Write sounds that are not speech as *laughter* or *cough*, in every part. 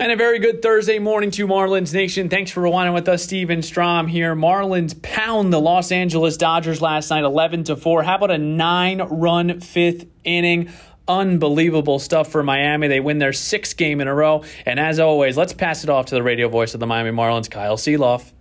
And a very good Thursday morning to Marlins Nation. Thanks for rewinding with us, Steven Strom here. Marlins pound the Los Angeles Dodgers last night, 11 to 4. How about a nine run fifth inning? Unbelievable stuff for Miami. They win their sixth game in a row. And as always, let's pass it off to the radio voice of the Miami Marlins, Kyle Sielaff.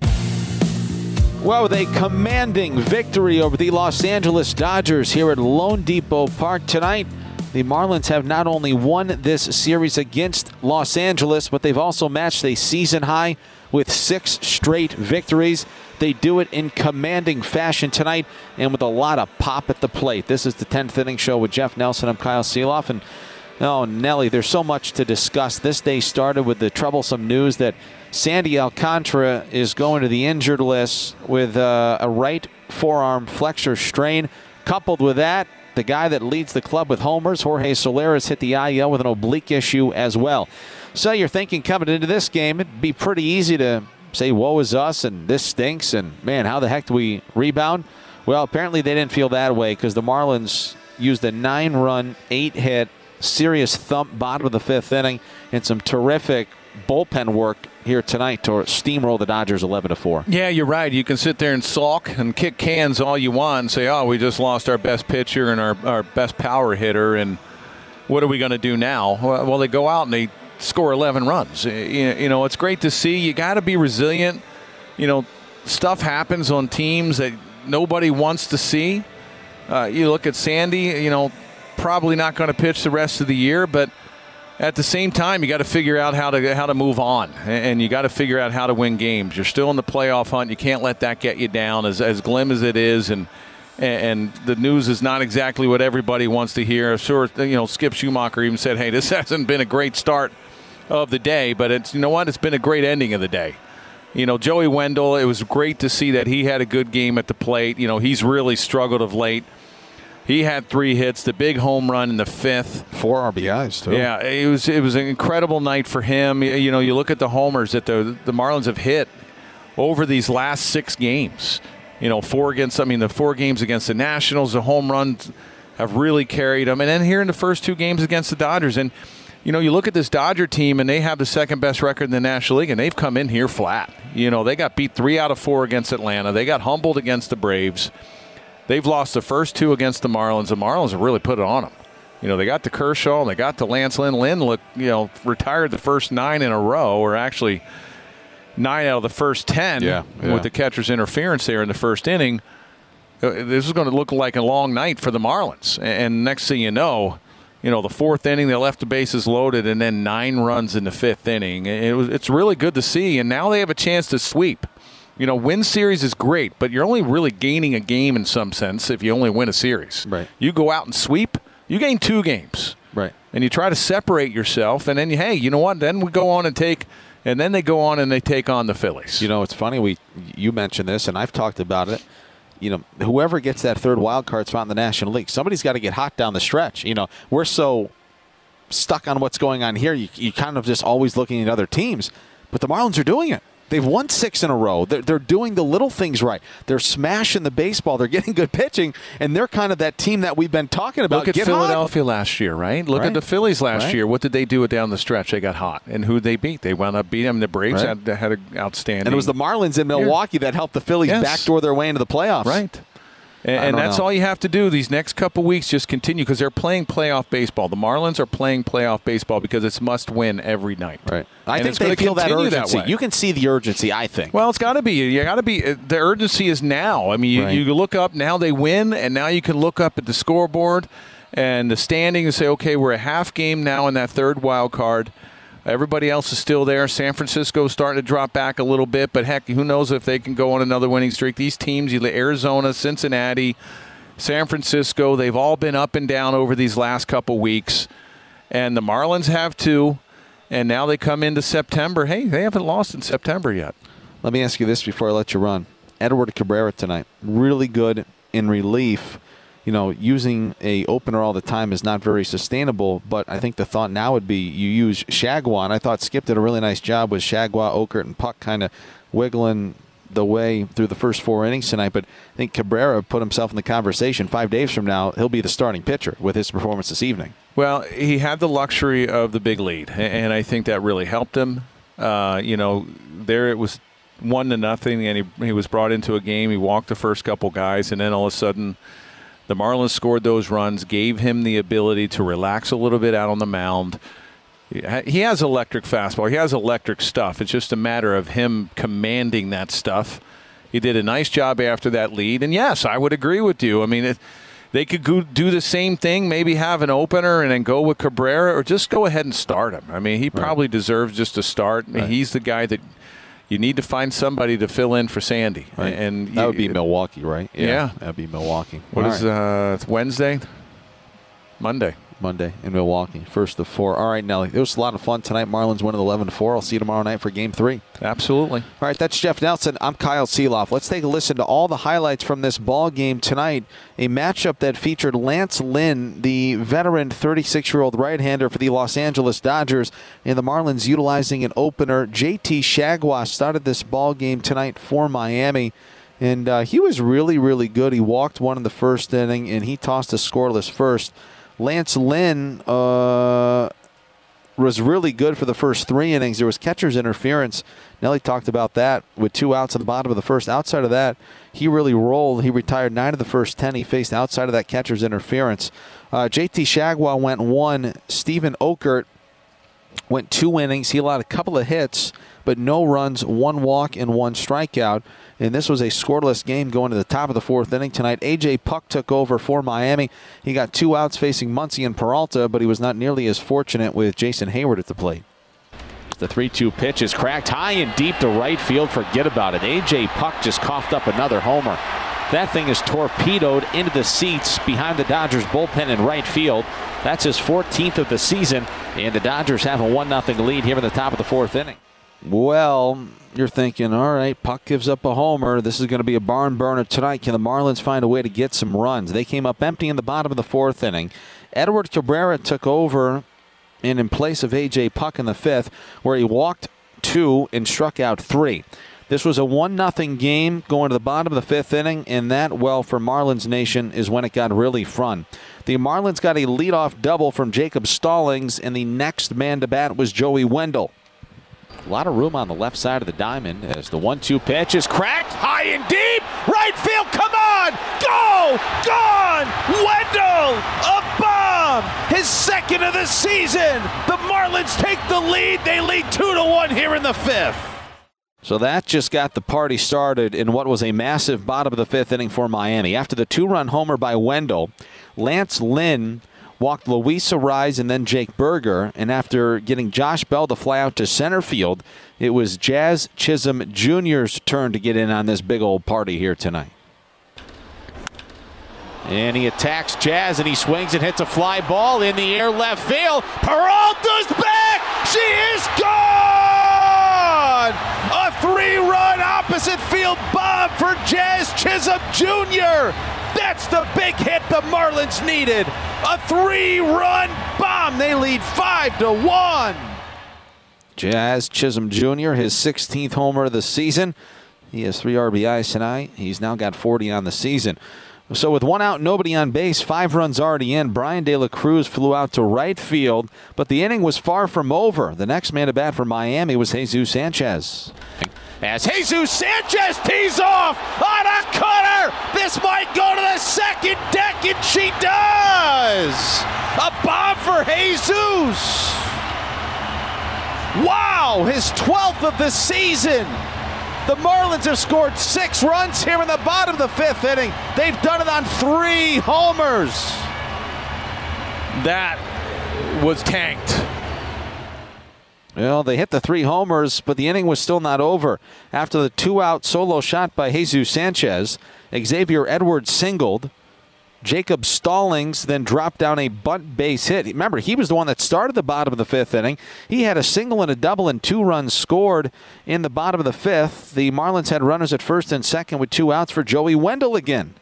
Well, with a commanding victory over the Los Angeles Dodgers here at loanDepot Park tonight. The Marlins have not only won this series against Los Angeles, but they've also matched a season high with six straight victories. They do it in commanding fashion tonight and with a lot of pop at the plate. This is the 10th inning show with Jeff Nelson. I'm Kyle Sielaff. And oh, Nelly, there's so much to discuss. This day started with the troublesome news that Sandy Alcantara is going to the injured list with uh, a right forearm flexor strain. Coupled with that, the guy that leads the club with homers, Jorge Soler, hit the IL with an oblique issue as well. So you're thinking coming into this game, it'd be pretty easy to say, woe is us, and this stinks, and man, how the heck do we rebound? Well, apparently they didn't feel that way because the Marlins used a nine run, eight hit, serious thump bottom of the fifth inning and some terrific bullpen work here tonight to steamroll the Dodgers 11 to 4. Yeah, you're right. You can sit there and sulk and kick cans all you want and say, "Oh, we just lost our best pitcher and our, our best power hitter and what are we going to do now?" Well, they go out and they score 11 runs. You know, it's great to see. You got to be resilient. You know, stuff happens on teams that nobody wants to see. Uh, you look at Sandy, you know, probably not going to pitch the rest of the year, but – at the same time, you got to figure out how to how to move on, and you got to figure out how to win games. You're still in the playoff hunt. You can't let that get you down, as as glim as it is, and and the news is not exactly what everybody wants to hear. I'm sure, you know, Skip Schumaker even said, "Hey, this *laughs* hasn't been a great start of the day, but it's you know what? It's been a great ending of the day." You know, Joey Wendle. It was great to see that he had a good game at the plate. You know, he's really struggled of late. He had three hits, the big home run in the fifth, four RBIs too. Yeah, it was it was an incredible night for him. You know, you look at the homers that the the Marlins have hit over these last six games. You know, four against I mean the four games against the Nationals, the home runs have really carried them, and then here in the first two games against the Dodgers and. You know, you look at this Dodger team, and they have the second best record in the National League, and they've come in here flat. You know, they got beat three out of four against Atlanta. They got humbled against the Braves. They've lost the first two against the Marlins. The Marlins have really put it on them. You know, they got the Kershaw and they got the Lance Lynn. Lynn look, you know, retired the first nine in a row, or actually nine out of the first ten yeah, yeah. with the catcher's interference there in the first inning. Uh, this is going to look like a long night for the Marlins. And next thing you know, you know, the fourth inning, they left the bases loaded, and then nine runs in the fifth inning. It was, it's really good to see. And now they have a chance to sweep you know, win series is great, but you're only really gaining a game in some sense if you only win a series. Right. You go out and sweep, you gain two games. Right. And you try to separate yourself, and then, hey, you know what? Then we go on and take, and then they go on and they take on the Phillies. You know, it's funny. We you mentioned this, and I've talked about it. You know, whoever gets that third wild card spot in the National League, somebody's got to get hot down the stretch. You know, we're so stuck on what's going on here. You, you kind of just always looking at other teams, but the Marlins are doing it. They've won six in a row. They're, they're doing the little things right. They're smashing the baseball. They're *laughs* getting good pitching, and they're kind of that team that we've been talking about. Look at Get Philadelphia hot. last year, right? Look right. at the Phillies last right. year. What did they do down the stretch? They got hot, and who they beat? They wound up beating them. The Braves right. had, had an outstanding. And it was the Marlins in Milwaukee that helped the Phillies yes. backdoor their way into the playoffs. Right. And, and that's know. all you have to do these next couple weeks. Just continue because they're playing playoff baseball. The Marlins are playing playoff baseball because it's must win every night. Right. I and think they feel that urgency. That you can see the urgency. I think. Well, it's got to be. You got to be. uh, The urgency is now. I mean, you, Right. you look up now. They win, and now you can look up at the scoreboard and the standing and say, okay, we're a half game now in that third wild card. Everybody else is still there. San Francisco's starting to drop back a little bit, but heck, who knows if they can go on another winning streak? These teams, Arizona, Cincinnati, San Francisco, they've all been up and down over these last couple weeks. And the Marlins have too. And now they come into September. Hey, they haven't lost in September yet. Let me ask you this before I let you run. Edward Cabrera tonight, really good in relief. You know, using a opener all the time is not very sustainable. But I think the thought now would be you use Chargois, and I thought Skip did a really nice job with Chargois, Okert, and Puk kind of wiggling the way through the first four innings tonight. But I think Cabrera put himself in the conversation. Five days from now, he'll be the starting pitcher with his performance this evening. Well, he had the luxury of the big lead, and I think that really helped him. Uh, you know, there it was one to nothing, and he, he was brought into a game. He walked the first couple guys, and then all of a sudden, the Marlins scored those runs, gave him the ability to relax a little bit out on the mound. He has electric fastball. He has electric stuff. It's just a matter of him commanding that stuff. He did a nice job after that lead, and yes, I would agree with you. I mean, it, they could go do the same thing, maybe have an opener and then go with Cabrera, or just go ahead and start him. I mean, he probably right. deserves just a start. Right. He's the guy that you need to find somebody to fill in for Sandy, right. and that would be Milwaukee, right? Yeah, yeah, that'd be Milwaukee. What All is right. uh, Wednesday? Monday. Monday in Milwaukee. First of four. All right, Nelly. It was a lot of fun tonight. Marlins winning 11 to 4. I'll see you tomorrow night for game three. Absolutely. All right, that's Jeff Nelson. I'm Kyle Sielaff. Let's take a listen to all the highlights from this ball game tonight. A matchup that featured Lance Lynn, the veteran 36 year old right hander for the Los Angeles Dodgers, and the Marlins utilizing an opener. JT Chargois started this ball game tonight for Miami. And uh, he was really, really good. He walked one in the first inning, and he tossed a scoreless first. Lance Lynn uh, was really good for the first three innings. There was catcher's interference. Nelly talked about that with two outs at the bottom of the first. Outside of that, he really rolled. He retired nine of the first ten he faced outside of that catcher's interference. Uh, JT Chargois went one. Steven Okert went two innings. He allowed a couple of hits, but no runs, one walk, and one strikeout and this was a scoreless game going to the top of the fourth inning tonight. A.J. Puk took over for Miami. He got two outs facing Muncy and Peralta, but he was not nearly as fortunate with Jason Heyward at the plate. The 3 2 pitch is cracked high and deep to right field. Forget about it. A.J. Puk just coughed up another homer. That thing is torpedoed into the seats behind the Dodgers bullpen in right field. That's his 14th of the season, and the Dodgers have a 1 0 lead here in the top of the fourth inning. Well, you're thinking, all right, Puk gives up a homer. This is going to be a barn burner tonight. Can the Marlins find a way to get some runs? They came up empty in the bottom of the fourth inning. Edward Cabrera took over and in place of A.J. Puk in the fifth, where he walked two and struck out three. This was a 1 0 game going to the bottom of the fifth inning, and that, well, for Marlins Nation, is when it got really fun. The Marlins got a leadoff double from Jacob Stallings, and the next man to bat was Joey Wendle. A lot of room on the left side of the diamond as the one-two pitch is cracked high and deep. Right field, come on, go, gone. Wendle, a bomb, his second of the season. The Marlins take the lead. They lead two to one here in the fifth. So that just got the party started in what was a massive bottom of the fifth inning for Miami. After the two-run homer by Wendle, Lance Lynn walked Luis Arraez and then Jake Burger. And after getting Josh Bell to fly out to center field, it was Jazz Chisholm Jr.'s turn to get in on this big old party here tonight. And he attacks Jazz and he swings and hits a fly ball in the air left field. Peralta's back! She is gone! A three run opposite field bomb for Jazz Chisholm Jr. That's the big hit the Marlins needed. A three-run bomb. They lead five to one. Jazz Chisholm Jr., his 16th homer of the season. He has three RBIs tonight. He's now got 40 on the season. So with one out, nobody on base, five runs already in. Bryan De La Cruz flew out to right field, but the inning was far from over. The next man to bat for Miami was Jesus Sanchez as Jesus Sanchez tees off on a cutter. This might go to the second deck, and she does. A bomb for Jesus. Wow, his 12th of the season. The Marlins have scored six runs here in the bottom of the fifth inning. They've done it on three homers. That was tanked. Well, they hit the three homers, but the inning was still not over. After the two out solo shot by Jesus Sanchez, Xavier Edwards singled. Jacob Stallings then dropped down a bunt base hit. Remember, he was the one that started the bottom of the fifth inning. He had a single and a double and two runs scored in the bottom of the fifth. The Marlins had runners at first and second with two outs for Joey Wendle again.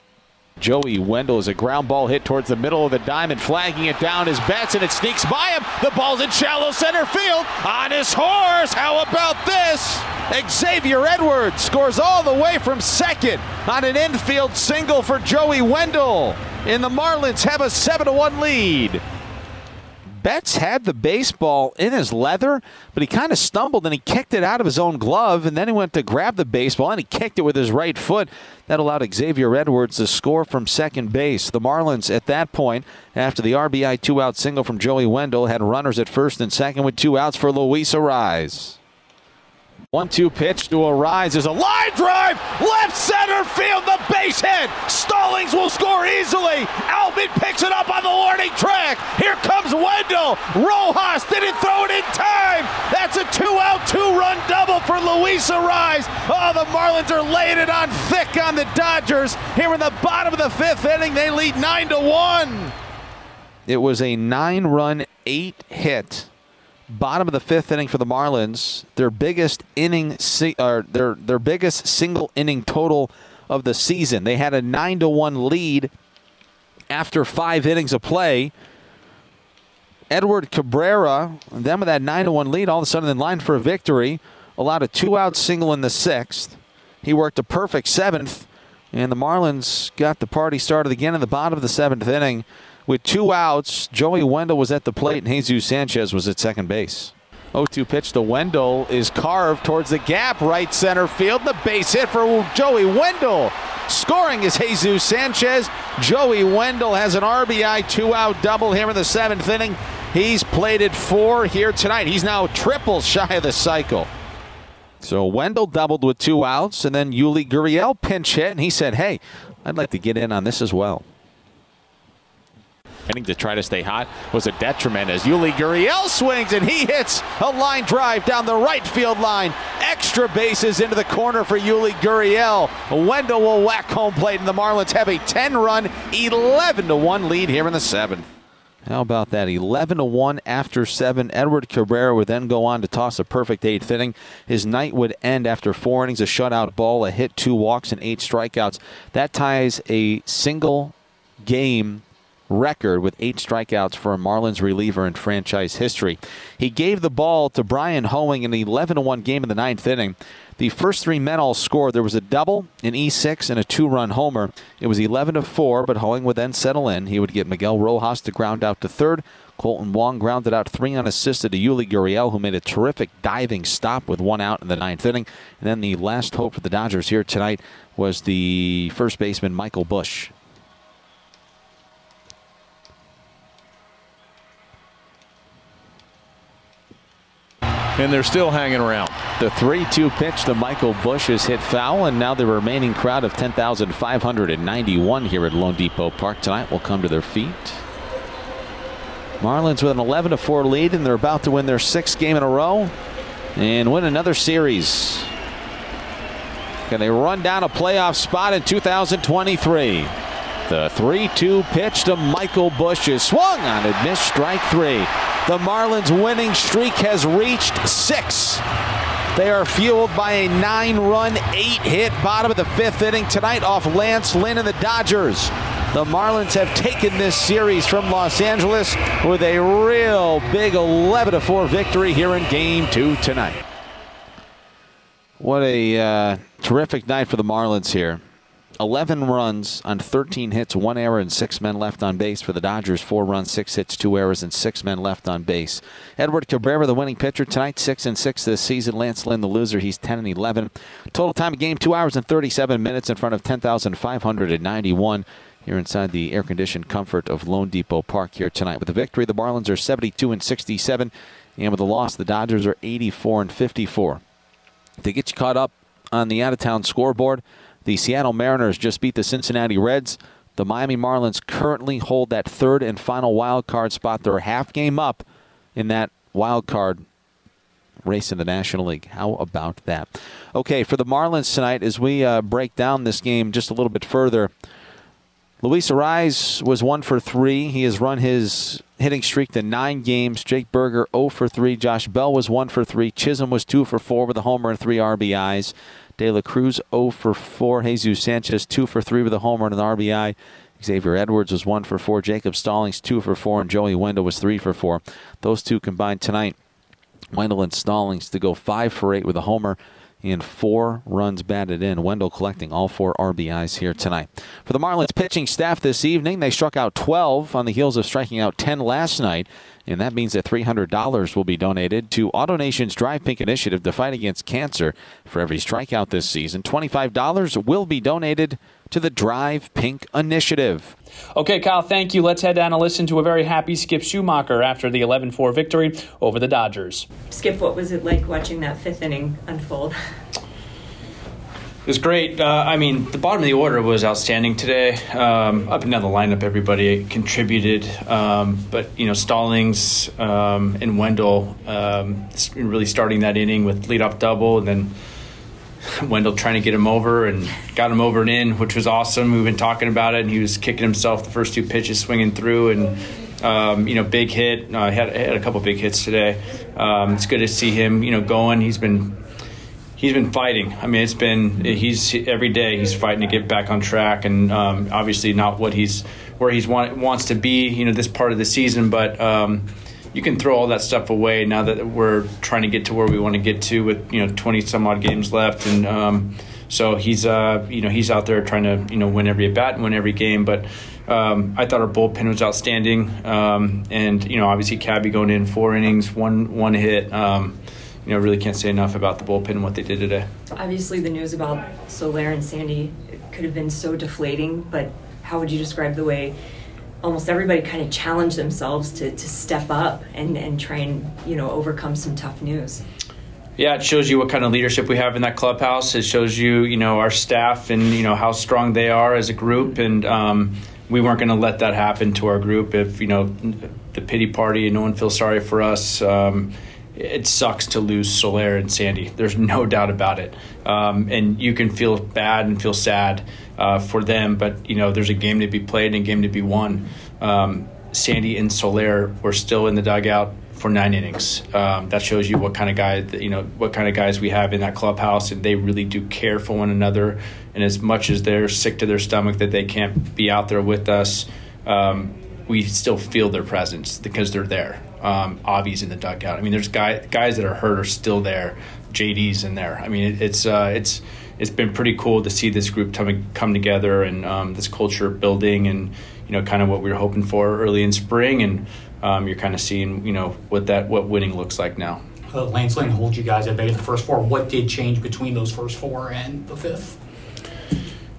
Joey Wendle is a ground ball hit towards the middle of the diamond, flagging it down is Betts, and it sneaks by him. The ball's in shallow center field on his horse. How about this? Xavier Edwards scores all the way from second on an infield single for Joey Wendle. And the Marlins have a 7 1 lead. Betts had the baseball in his leather, but he kind of stumbled and he kicked it out of his own glove, and then he went to grab the baseball and he kicked it with his right foot. That allowed Xavier Edwards to score from second base. The Marlins, at that point, after the RBI two out single from Joey Wendle, had runners at first and second with two outs for Luis Arraez. One two pitch to Arraez is a line drive, left center field, the base hit. Stallings will score easily. Albin picks it up on the warning track. Here comes Wendle. Rojas didn't throw it in time. That's a two out, two run double for Luis Arraez. Oh, the Marlins are laying it on thick on the Dodgers. Here in the bottom of the fifth inning, they lead nine to one. It was a nine run, eight hit bottom of the fifth inning for the Marlins. Their biggest inning, or their their biggest single inning total of the season. They had a nine to one lead after five innings of play. Edward Cabrera, them with that nine to one lead, all of a sudden in line for a victory, allowed a two out single in the sixth. He worked a perfect seventh, and the Marlins got the party started again in the bottom of the seventh inning. With two outs, Joey Wendle was at the plate and Jesus Sanchez was at second base. 0-2 pitch to Wendle is carved towards the gap, right center field. The base hit for Joey Wendle. Scoring is Jesus Sanchez. Joey Wendle has an RBI two-out double here in the seventh inning. He's plated four here tonight. He's now triple shy of the cycle. So Wendle doubled with two outs, and then Yuli Gurriel pinch hit, and he said, "Hey, I'd like to get in on this as well." To try to stay hot was a detriment as Yuli Gurriel swings and he hits a line drive down the right field line. Extra bases into the corner for Yuli Gurriel. Wendle will whack home plate and the Marlins have a 10-run, 11 to 1 lead here in the seventh. How about that? 11 to 1 after 7. Edward Cabrera would then go on to toss a perfect eighth inning. His night would end after four innings, a shutout ball, a hit, two walks, and eight strikeouts. That ties a single game record with eight strikeouts for a Marlins reliever in franchise history. He gave the ball to Bryan Hoeing in the 11 1 game in the ninth inning. The first three men all scored. There was a double, an E6, and a two run homer. It was 11 4, but Hoeing would then settle in. He would get Miguel Rojas to ground out to third. Kolten Wong grounded out three unassisted to Yuli Gurriel, who made a terrific diving stop with one out in the ninth inning. And then the last hope for the Dodgers here tonight was the first baseman Michael Busch. And they're still hanging around. The 3 2 pitch to Michael Busch is hit foul, and now the remaining crowd of 10,591 here at loanDepot Park tonight will come to their feet. Marlins with an 11 4 lead, and they're about to win their sixth game in a row and win another series. Can they run down a playoff spot in 2023? The 3 2 pitch to Michael Busch is swung on and missed strike three. The Marlins' winning streak has reached six. They are fueled by a nine run, eight hit bottom of the fifth inning tonight off Lance Lynn and the Dodgers. The Marlins have taken this series from Los Angeles with a real big 11 4 victory here in game two tonight. What a uh, terrific night for the Marlins here. 11 runs on 13 hits, one error, and six men left on base for the Dodgers. Four runs, six hits, two errors, and six men left on base. Edward Cabrera, the winning pitcher tonight, six and six this season. Lance Lynn, the loser, he's 10 and 11. Total time of game, two hours and 37 minutes in front of 10,591 here inside the air-conditioned comfort of loanDepot Park here tonight. With the victory, the Marlins are 72 and 67, and with the loss, the Dodgers are 84 and 54. To get you caught up on the out-of-town scoreboard. The Seattle Mariners just beat the Cincinnati Reds. The Miami Marlins currently hold that third and final wild card spot. They're a half game up in that wild card race in the National League. How about that? Okay, for the Marlins tonight, as we uh, break down this game just a little bit further, Luis Arraez was one for three. He has run his hitting streak to nine games. Jake Burger 0 for three. Josh Bell was one for three. Chisholm was two for four with a homer and three RBIs. De La Cruz 0 for 4. Jesus Sanchez 2 for 3 with a homer and an RBI. Xavier Edwards was 1 for 4. Jacob Stallings 2 for 4. And Joey Wendle was 3 for 4. Those two combined tonight. Wendle and Stallings to go 5 for 8 with a homer and four runs batted in. Wendle collecting all four RBIs here tonight. For the Marlins pitching staff this evening, they struck out 12 on the heels of striking out 10 last night And that means that $300 will be donated to AutoNation's Drive Pink initiative to fight against cancer. For every strikeout this season, $25 will be donated to the Drive Pink initiative. Okay, Kyle, thank you. Let's head down and listen to a very happy Skip Schumaker after the 11 4 victory over the Dodgers. Skip, what was it like watching that fifth inning unfold? *laughs* It was great. Uh, I mean, the bottom of the order was outstanding today. Um, up and down the lineup, everybody contributed. Um, but, you know, Stallings um, and Wendle um, really starting that inning with leadoff double, and then *laughs* Wendle trying to get him over and got him over and in, which was awesome. We've been talking about it, and he was kicking himself the first two pitches, swinging through, and um, you know, big hit. Uh, had had a couple big hits today. Um, it's good to see him, you know, going. He's been he's been fighting. I mean, it's been he's every day he's fighting to get back on track, and um, obviously not what he's where he's want, wants to be. You know, this part of the season, but um, you can throw all that stuff away now that we're trying to get to where we want to get to with you know twenty some odd games left, and um, so he's uh, you know he's out there trying to you know win every at bat and win every game, but. Um, I thought our bullpen was outstanding, um, and you know, obviously, Cabby going in four innings, one one hit. Um, you know, really can't say enough about the bullpen and what they did today. Obviously, the news about Soler and Sandy could have been so deflating, but how would you describe the way almost everybody kind of challenged themselves to, to step up and, and try and, you know, overcome some tough news? Yeah, it shows you what kind of leadership we have in that clubhouse. It shows you, you know, our staff and you know how strong they are as a group, and um, we weren't going to let that happen to our group. If you know the pity party and no one feels sorry for us, um, it sucks to lose Soler and Sandy. There's no doubt about it. Um, and you can feel bad and feel sad uh, for them, but you know there's a game to be played and a game to be won. Um, Sandy and Soler were still in the dugout for nine innings. Um, that shows you what kind of guy, you know, what kind of guys we have in that clubhouse, and they really do care for one another. And as much as they're sick to their stomach that they can't be out there with us, um, we still feel their presence because they're there um, in the dugout. I mean, there's guy, guys that are hurt are still there. JD's in there. I mean, it, it's uh, it's it's been pretty cool to see this group come, come together and um, this culture building and you know kind of what we were hoping for early in spring and um, you're kind of seeing you know what that what winning looks like now. Uh, Lance Lynn holds you guys at bay in the first four. What did change between those first four and the fifth?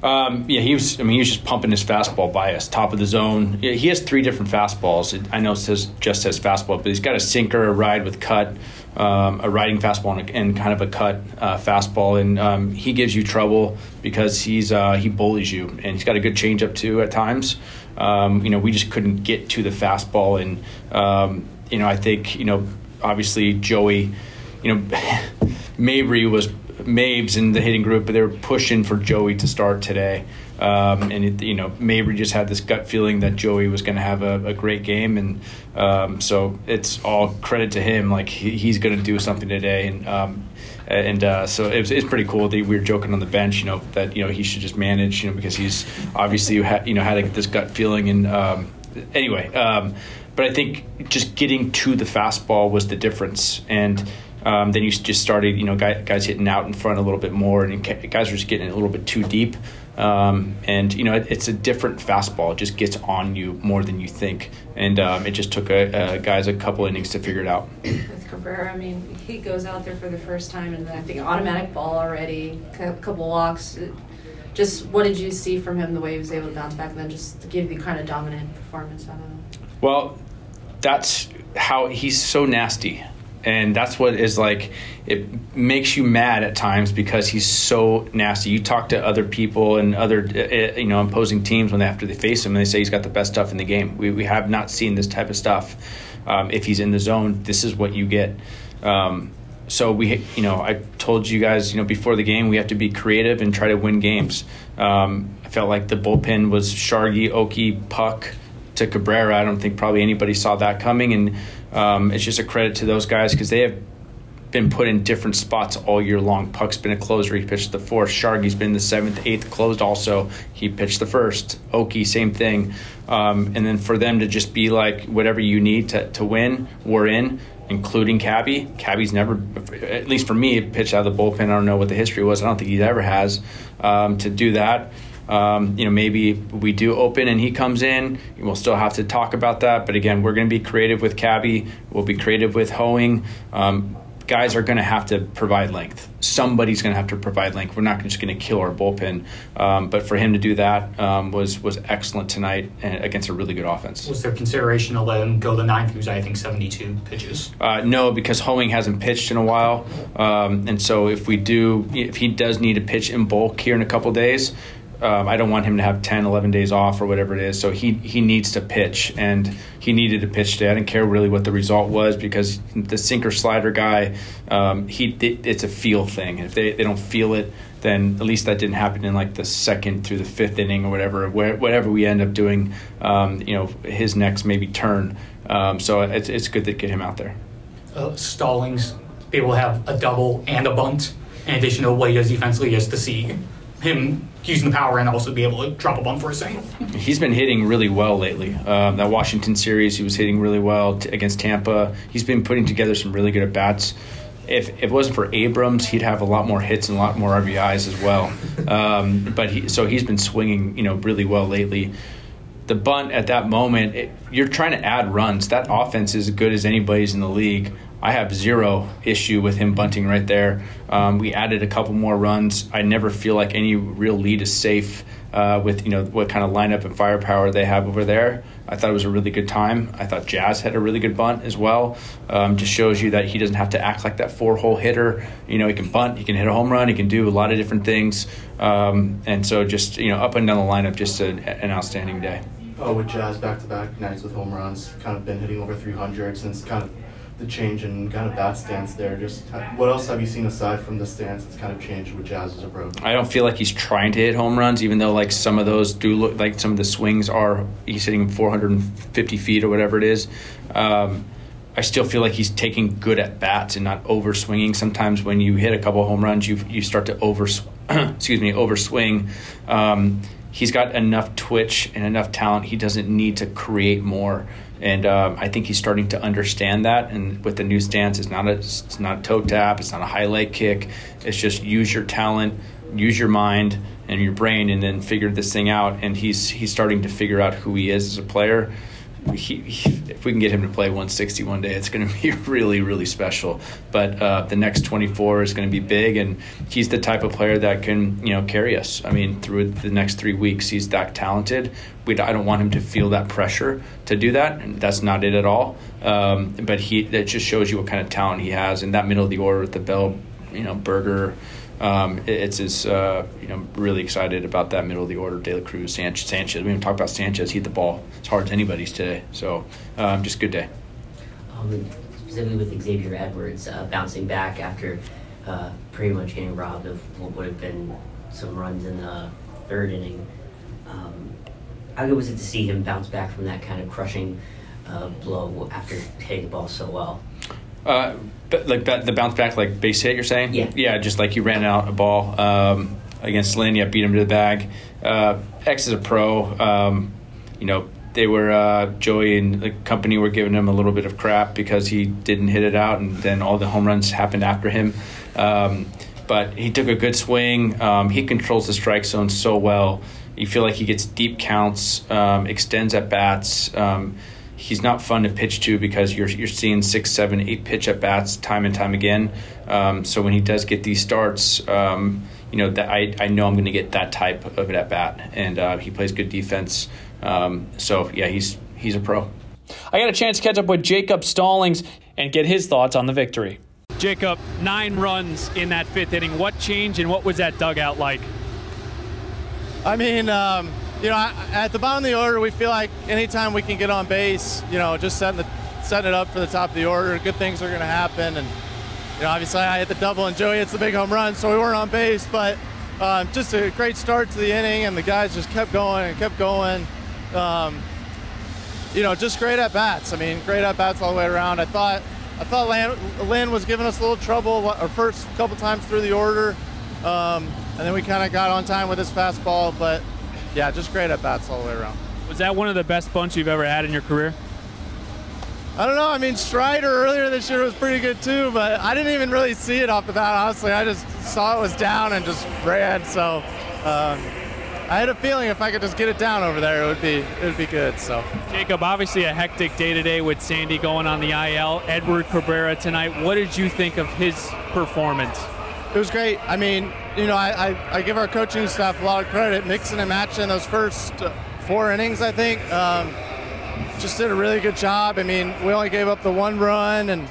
Um, yeah, he was. I mean, he was just pumping his fastball by us, top of the zone. Yeah, he has three different fastballs. It, I know it says just says fastball, but he's got a sinker, a ride with cut, um, a riding fastball, and, a, and, kind of a cut uh, fastball. And um, he gives you trouble because he's uh, he bullies you, and he's got a good changeup too at times. Um, you know, we just couldn't get to the fastball, and um, you know, I think you know, obviously Joey, you know, *laughs* Mabry was Mabes in the hitting group, but they were pushing for Joey to start today. Um, and it, you know, Mabry just had this gut feeling that Joey was going to have a, a, great game, and um, so it's all credit to him. Like he, he's going to do something today, and um, and uh, so it was, it's pretty cool. That we were joking on the bench, you know, that you know he should just manage, you know, because he's obviously you know had this gut feeling, and um, anyway. Um, but I think just getting to the fastball was the difference, and um, then you just started, you know, guys, guys, hitting out in front a little bit more, and guys were just getting a little bit too deep. Um, and you know, it, it's a different fastball. It just gets on you more than you think, and um, it just took a, a, guys a couple innings to figure it out. With Cabrera, I mean, he goes out there for the first time, and I think automatic ball already, a couple walks. Just what did you see from him? The way he was able to bounce back, and then just give the kind of dominant performance out of him. Well, that's how he's so nasty and that's what is like it makes you mad at times because he's so nasty. You talk to other people and other uh, uh, you know opposing teams when they, after they face him and they say he's got the best stuff in the game. We, we have not seen this type of stuff um, if he's in the zone. This is what you get. Um, so we you know i told you guys you know before the game we have to be creative and try to win games. Um, i felt like the bullpen was shargi oki puck to cabrera. I don't think probably anybody saw that coming. And um, it's just a credit to those guys because they have been put in different spots all year long. Puk's been a closer. He pitched the fourth. Sharky's been the seventh, eighth, closed also. He pitched the first. Oki, same thing. Um, and then for them to just be like, whatever you need to, to win, we're in, including Cabby. Cabby's never, at least for me, pitched out of the bullpen. I don't know what the history was. I don't think he ever has um, to do that. Um, you know, maybe we do open and he comes in. We'll still have to talk about that. But again, we're going to be creative with Cabby. We'll be creative with Hoeing. Um, guys are going to have to provide length. Somebody's going to have to provide length. We're not just going to kill our bullpen. Um, but for him to do that um, was was excellent tonight against a really good offense. Was there consideration to let him go the ninth? Who's I think 72 pitches. Uh, no, because Hoeing hasn't pitched in a while, um, and so if we do, if he does need to pitch in bulk here in a couple days, um, I don't want him to have 10, 11 days off or whatever it is. So he, he needs to pitch, and he needed to pitch today. I didn't care really what the result was because the sinker slider guy, um, he it, it's a feel thing. If they, they don't feel it, then at least that didn't happen in like the second through the fifth inning or whatever. Where, whatever we end up doing, um, you know, his next maybe turn. Um, so it's, it's good to get him out there. Uh, Stallings able to have a double and a bunt in addition to what he does defensively, just to see him using the power and also be able to drop a bunt for a single. He's been hitting really well lately. Um, that Washington series, he was hitting really well t- against Tampa. He's been putting together some really good at bats. If, if, it wasn't for Abrams, he'd have a lot more hits and a lot more RBIs as well. Um, but he, so he's been swinging, you know, really well lately. The bunt at that moment, it, you're trying to add runs. That offense is as good as anybody's in the league. I have zero issue with him bunting right there. Um, we added a couple more runs. I never feel like any real lead is safe uh, with you know what kind of lineup and firepower they have over there. I thought it was a really good time. I thought Jazz had a really good bunt as well. Um, just shows you that he doesn't have to act like that four hole hitter. You know, he can bunt, he can hit a home run, he can do a lot of different things. Um, and so just you know up and down the lineup, just a, an outstanding day. Oh, with Jazz back to back nights with home runs, kind of been hitting over 300 since kind of the change in kind of that stance there? Just what else have you seen aside from the stance that's kind of changed with Jazz's approach? I don't feel like he's trying to hit home runs, even though like some of those do look like some of the swings are he's hitting 450 feet or whatever it is. Um, I still feel like he's taking good at bats and not over swinging. Sometimes when you hit a couple home runs, you you start to over *clears throat* excuse me over swing. Um, he's got enough twitch and enough talent. He doesn't need to create more and um, I think he's starting to understand that. And with the new stance, it's not a it's not a toe tap, it's not a high leg kick. It's just use your talent, use your mind and your brain, and then figure this thing out. And he's he's starting to figure out who he is as a player he, if we can get him to play 160 one day, it's going to be *laughs* really, really special. But uh, the next 24 is going to be big, and he's the type of player that can, you know, carry us. I mean, through the next three weeks, he's that talented. We, I don't want him to feel that pressure to do that, and that's not it at all. Um, but he, that just shows you what kind of talent he has in that middle of the order with the Bell, you know, Burger um, it's uh, you know really excited about that middle of the order. De La Cruz, Sanchez. Sanchez. We even talked about Sanchez. He hit the ball as hard as anybody's today. So um, just good day. Um, specifically with Xavier Edwards uh, bouncing back after uh, pretty much getting robbed of what would have been some runs in the third inning. Um, how good was it to see him bounce back from that kind of crushing uh, blow after hitting the ball so well? Uh, like the bounce back, like base hit. You're saying? Yeah. Yeah, just like you ran out a ball um, against Lynn. Yeah, beat him to the bag. Uh, X is a pro. Um, you know, they were uh, Joey and the company were giving him a little bit of crap because he didn't hit it out, and then all the home runs happened after him. Um, but he took a good swing. Um, he controls the strike zone so well. You feel like he gets deep counts, um, extends at bats. He's not fun to pitch to because you're you're seeing six, seven, eight pitch at bats time and time again. Um, so when he does get these starts, um, you know that I, I know I'm going to get that type of an at bat, and uh, he plays good defense. Um, so yeah, he's he's a pro. I got a chance to catch up with Jacob Stallings and get his thoughts on the victory. Jacob, nine runs in that fifth inning. What changed and what was that dugout like? I mean, um, you know, at the bottom of the order, we feel like anytime we can get on base, you know, just setting the setting it up for the top of the order, good things are going to happen. And you know, obviously, I hit the double and Joey hits the big home run, so we weren't on base. But um, just a great start to the inning, and the guys just kept going and kept going. Um, you know, just great at bats. I mean, great at bats all the way around. I thought I thought Lynn, was giving us a little trouble our first couple times through the order, um, and then we kind of got on time with his fastball, but yeah, just great at bats all the way around. Was that one of the best bunts you've ever had in your career? I don't know. I mean, Strider earlier this year was pretty good too, but I didn't even really see it off the bat. Honestly, I just saw it was down and just ran. So, um, I had a feeling if I could just get it down over there, it would be it would be good. So Jacob, obviously a hectic day today with Sandy going on the IL. Edward Cabrera tonight. What did you think of his performance? it was great. I mean, you know, I, I, I give our coaching staff a lot of credit, mixing and matching those first uh, four innings. I think um, just did a really good job. I mean, we only gave up the one run, and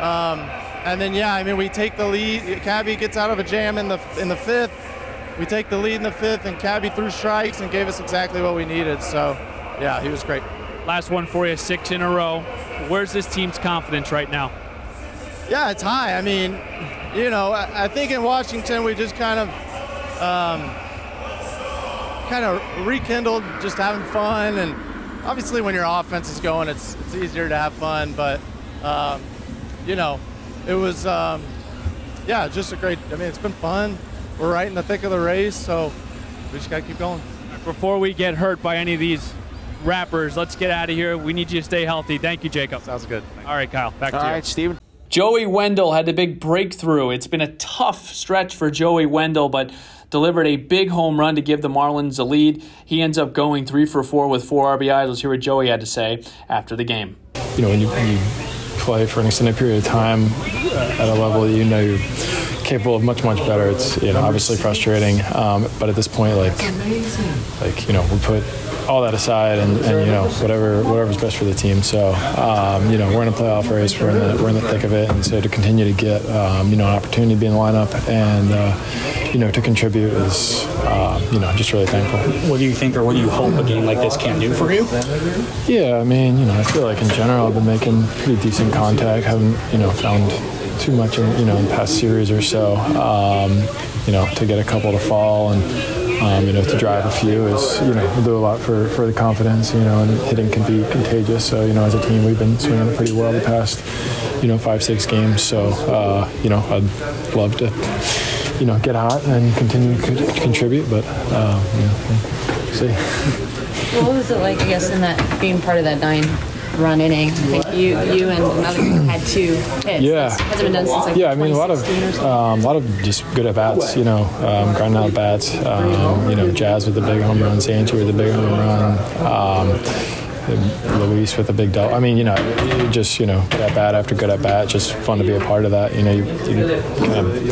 um, and then yeah, I mean, we take the lead. Cabby gets out of a jam in the in the fifth. We take the lead in the fifth, and Cabby threw strikes and gave us exactly what we needed. So, yeah, he was great. Last one for you, six in a row. Where's this team's confidence right now? Yeah, it's high. I mean, you know, I, I think in Washington we just kind of, um, kind of rekindled, just having fun, and obviously when your offense is going, it's it's easier to have fun. But, um, you know, it was, um, yeah, just a great. I mean, it's been fun. We're right in the thick of the race, so we just gotta keep going. Before we get hurt by any of these rappers, let's get out of here. We need you to stay healthy. Thank you, Jacob. Sounds good. All right, Kyle, back All to you. all right Steven. Joey Wendle had the big breakthrough. It's been a tough stretch for Joey Wendle, but delivered a big home run to give the Marlins a lead. He ends up going three for four with four RBIs. Let's hear what Joey had to say after the game. You know, when you, you play for an extended period of time at a level that you know you're capable of much much better, it's you know obviously frustrating. Um, but at this point, like like you know we put all that aside and, and you know whatever whatever's best for the team. So um, you know we're in a playoff race, we're in the we're in the thick of it, and so to continue to get um, you know an opportunity to be in the lineup and uh, you know to contribute is uh, you know just really thankful. What do you think, or what do you hope a game like this can do for you? Yeah, I mean, you know, I feel like in general I've been making pretty decent contact. Haven't, you know, found too much in, you know, in past series or so. Um, you know, to get a couple to fall and, um, you know, to drive a few is, you know, do a lot for, for the confidence, you know, and hitting can be contagious. So, you know, as a team, we've been swinging pretty well the past, you know, five, six games. So, uh, you know, I'd love to, you know, get hot and continue to contribute, but, uh, you know, see. What was it like, I guess, in that being part of that nine run inning? I think you, you and another team had two hits. Yeah. Hasn't been done since like yeah, I mean a lot of 2016 um, a lot of just good at bats. You know, um, grinding out bats. Um, you know, Jazz with the big home run, Sanchi with the big home run. Um, Luis with a big double. I mean, you know, you just you know, good at bat after good at bat. Just fun to be a part of that. You know, you, you kind of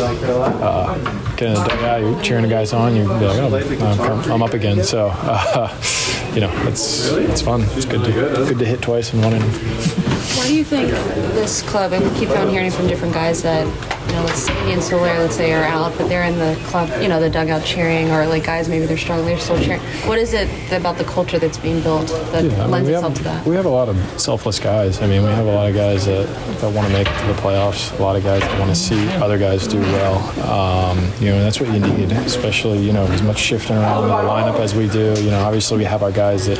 uh, get in the dugout, you're cheering the guys on. You be like, oh, I'm, I'm up again. So, uh, *laughs* you know, it's it's fun. It's good to good to hit twice in one inning. *laughs* Why do you think this club, and we keep on hearing from different guys that, you know, let's say and Soler, let's say, are out, but they're in the club, you know, the dugout cheering, or like guys, maybe they're struggling, they're still cheering. What is it about the culture that's being built that Yeah, I mean, lends itself have, to that? We have a lot of selfless guys. I mean, we have a lot of guys that, that want to make it to the playoffs. A lot of guys that want to see other guys do well. Um, you know, and that's what you need, especially you know as much shifting around in the lineup as we do. You know, obviously we have our guys that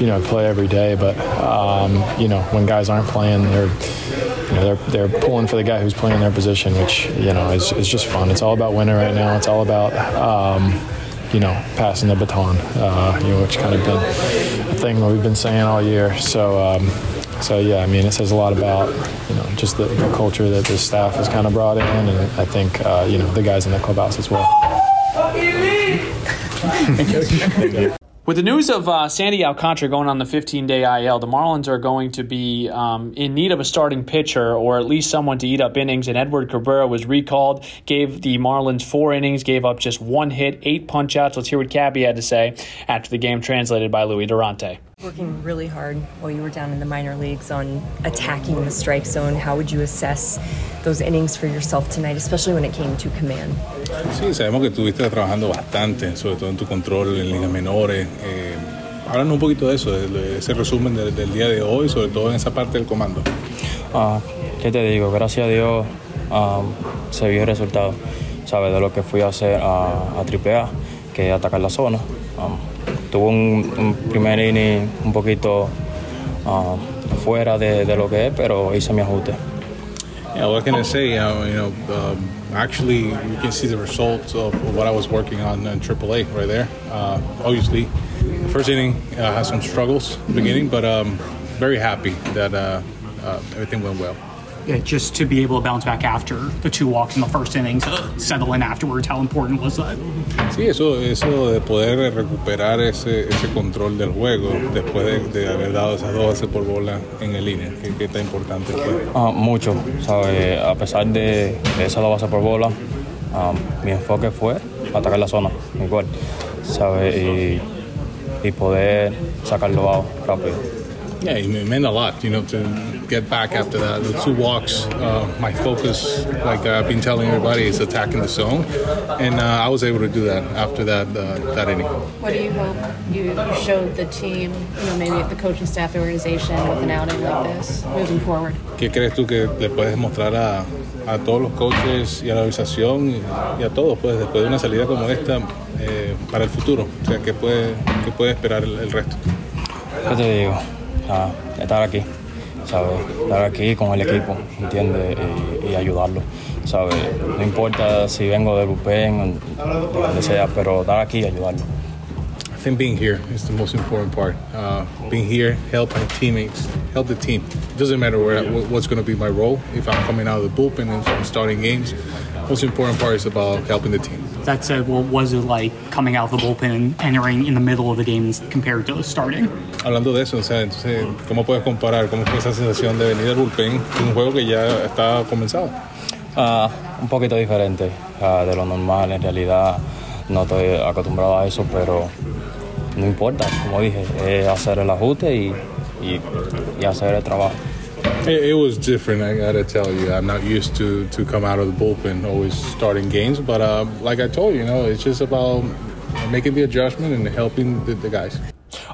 you know play every day, but um, you know when guys aren't playing, they're you know, they're, they're pulling for the guy who's playing their position, which you know is, is just fun. It's all about winning right now. It's all about um, you know passing the baton, uh, you know, which kind of been a thing that we've been saying all year. So. Um, so yeah, I mean, it says a lot about you know just the, the culture that the staff has kind of brought in, and I think uh, you know the guys in the clubhouse as well. *laughs* With the news of uh, Sandy Alcantara going on the 15 day IL, the Marlins are going to be um, in need of a starting pitcher or at least someone to eat up innings. And Edward Cabrera was recalled, gave the Marlins four innings, gave up just one hit, eight punch outs. Let's hear what Cabby had to say after the game, translated by Louis Durante. Working really hard while you were down in the minor leagues on attacking the strike zone. How would you assess those innings for yourself tonight, especially when it came to command? Sí, sabemos que estuviste trabajando bastante, sobre todo en tu control en ligas menores. Eh, háblanos un poquito de eso, de, de ese resumen del, del día de hoy, sobre todo en esa parte del comando. Ah, ¿Qué te digo? Gracias a Dios ah, se vio el resultado, ¿sabes? De lo que fui a hacer a, a AAA, que es atacar la zona. Ah, tuvo un, un primer inning un poquito ah, fuera de, de lo que es, pero hice mi ajuste. Yeah, what can I say? Uh, you know, um, actually, you can see the results of what I was working on in AAA right there. Uh, obviously, the first inning uh, had some struggles in the beginning, but um, very happy that uh, uh, everything went well. Yeah, just to be able to bounce back after the two walks in the first inning to settle in afterwards. How important was that? Sí, eso, eso de poder recuperar ese, ese control del juego después de, de haber dado esas dos bases por bola en el línea, ¿qué, qué tan importante fue? Ah, mucho, ¿sabes? A pesar de, de esa dos bases por bola, um, mi enfoque fue atacar la zona, igual, ¿sabes? Y, y poder sacarlo rápido. Yeah, it meant a lot, you know, to get back after that. The two walks, uh, my focus, like I've been telling everybody, is attacking the zone, and uh, I was able to do that after that uh, that inning. What do you hope you showed the team, you know, maybe the coaching staff, the organization, with an outing like this, moving forward? ¿Qué crees tú que le puedes mostrar a, a todos los coaches y a la organización y, y a todos, pues, después de una salida como esta, eh, para el futuro? O sea, ¿qué puede, qué puede esperar el, el resto? ¿Qué te digo? Ah, estar aquí, ¿sabes? Estar aquí con el equipo, ¿entiendes? Y, y ayudarlo, ¿sabes? No importa si vengo de bullpen o de donde sea, pero estar aquí y ayudarlo. I think being here is the most important part. Uh, being here, help my teammates, help the team. It doesn't matter where what's going to be my role. If I'm coming out of the bullpen and I'm starting games, most important part is about helping the team. That said, what was it like coming out of the bullpen and entering in the middle of the games compared to starting? Hablando de eso, o sea, entonces, ¿cómo puedes comparar cómo fue esa sensación de venir del bullpen de un juego que ya está comenzado? Ah, un poquito diferente de lo normal, en realidad no estoy acostumbrado a eso, pero no importa, como dije, es hacer el ajuste y, y, y hacer el trabajo. It, it was different, I gotta tell you. I'm not used to to come out of the bullpen always starting games, but uh, like I told you, you know, it's just about making the adjustment and helping the, the guys.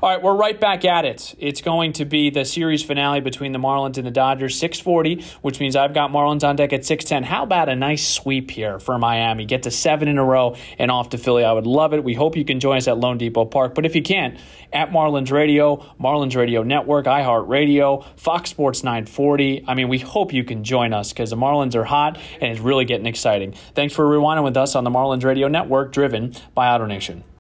All right, we're right back at it. It's going to be the series finale between the Marlins and the Dodgers, 640, which means I've got Marlins on deck at 610. How about a nice sweep here for Miami? Get to seven in a row and off to Philly. I would love it. We hope you can join us at loanDepot Park. But if you can't, at Marlins Radio, Marlins Radio Network, iHeartRadio, Fox Sports 940. I mean, we hope you can join us because the Marlins are hot and it's really getting exciting. Thanks for rewinding with us on the Marlins Radio Network, driven by AutoNation.